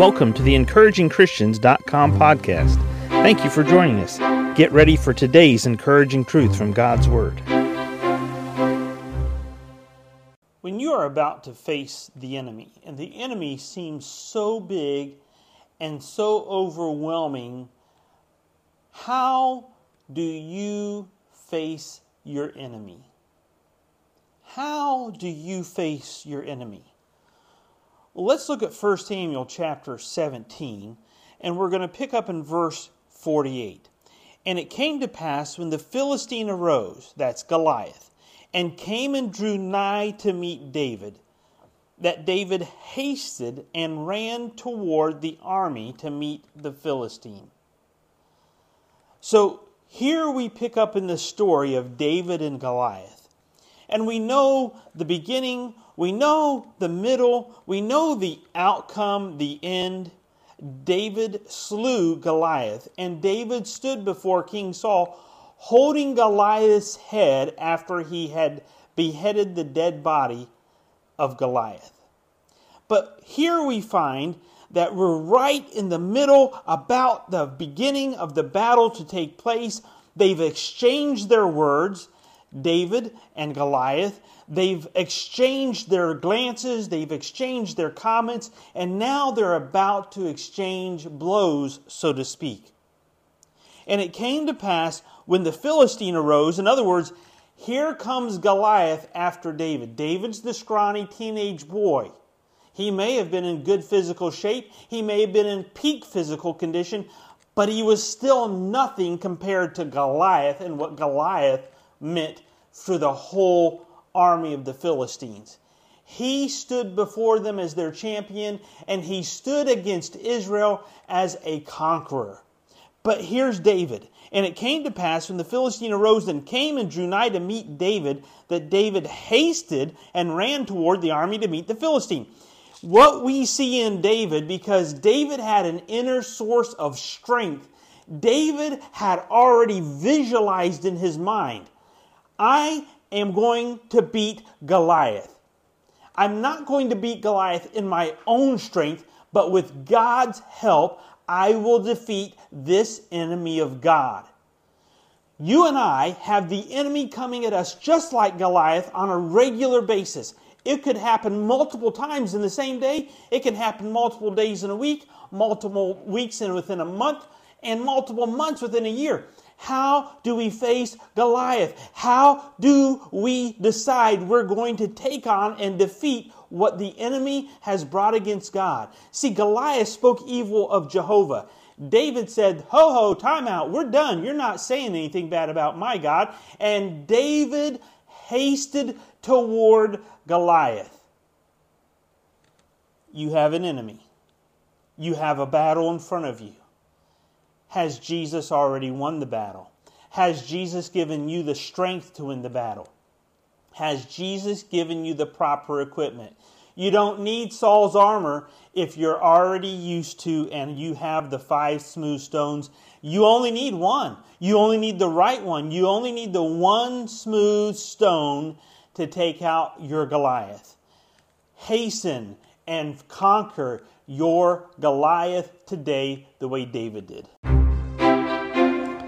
Welcome to the encouragingchristians.com podcast. Thank you for joining us. Get ready for today's encouraging truth from God's Word. When you are about to face the enemy, and the enemy seems so big and so overwhelming, how do you face your enemy? How do you face your enemy? Let's look at 1 Samuel chapter 17, and we're going to pick up in verse 48. And it came to pass when the Philistine arose, that's Goliath, and came and drew nigh to meet David, that David hasted and ran toward the army to meet the Philistine. So here we pick up in the story of David and Goliath. And we know the beginning, we know the middle, we know the outcome, the end. David slew Goliath, and David stood before King Saul holding Goliath's head after he had beheaded the dead body of Goliath. But here we find that we're right in the middle about the beginning of the battle to take place. They've exchanged their words, David and Goliath. They've exchanged their glances, they've exchanged their comments, and now they're about to exchange blows, so to speak. And it came to pass when the Philistine arose, in other words, here comes Goliath after David. David's the scrawny teenage boy. He may have been in good physical shape, he may have been in peak physical condition, but he was still nothing compared to Goliath and what Goliath meant for the whole army of the Philistines. He stood before them as their champion, and he stood against Israel as a conqueror. But here's David. And it came to pass when the Philistine arose and came and drew nigh to meet David, that David hasted and ran toward the army to meet the Philistine. What we see in David, because David had an inner source of strength, David had already visualized in his mind I am going to beat Goliath. I'm not going to beat Goliath in my own strength, but with God's help, I will defeat this enemy of God. You and I have the enemy coming at us just like Goliath on a regular basis. It could happen multiple times in the same day. It can happen multiple days in a week, multiple weeks and within a month, and multiple months within a year. How do we face Goliath? How do we decide we're going to take on and defeat what the enemy has brought against God? See, Goliath spoke evil of Jehovah. David said, Ho ho, time out, we're done. You're not saying anything bad about my God. And David hasted toward Goliath. You have an enemy, you have a battle in front of you. Has Jesus already won the battle? Has Jesus given you the strength to win the battle? Has Jesus given you the proper equipment? You don't need Saul's armor if you're already used to and you have the five smooth stones. You only need one. You only need the right one. You only need the one smooth stone to take out your Goliath. Hasten and conquer your Goliath today the way David did.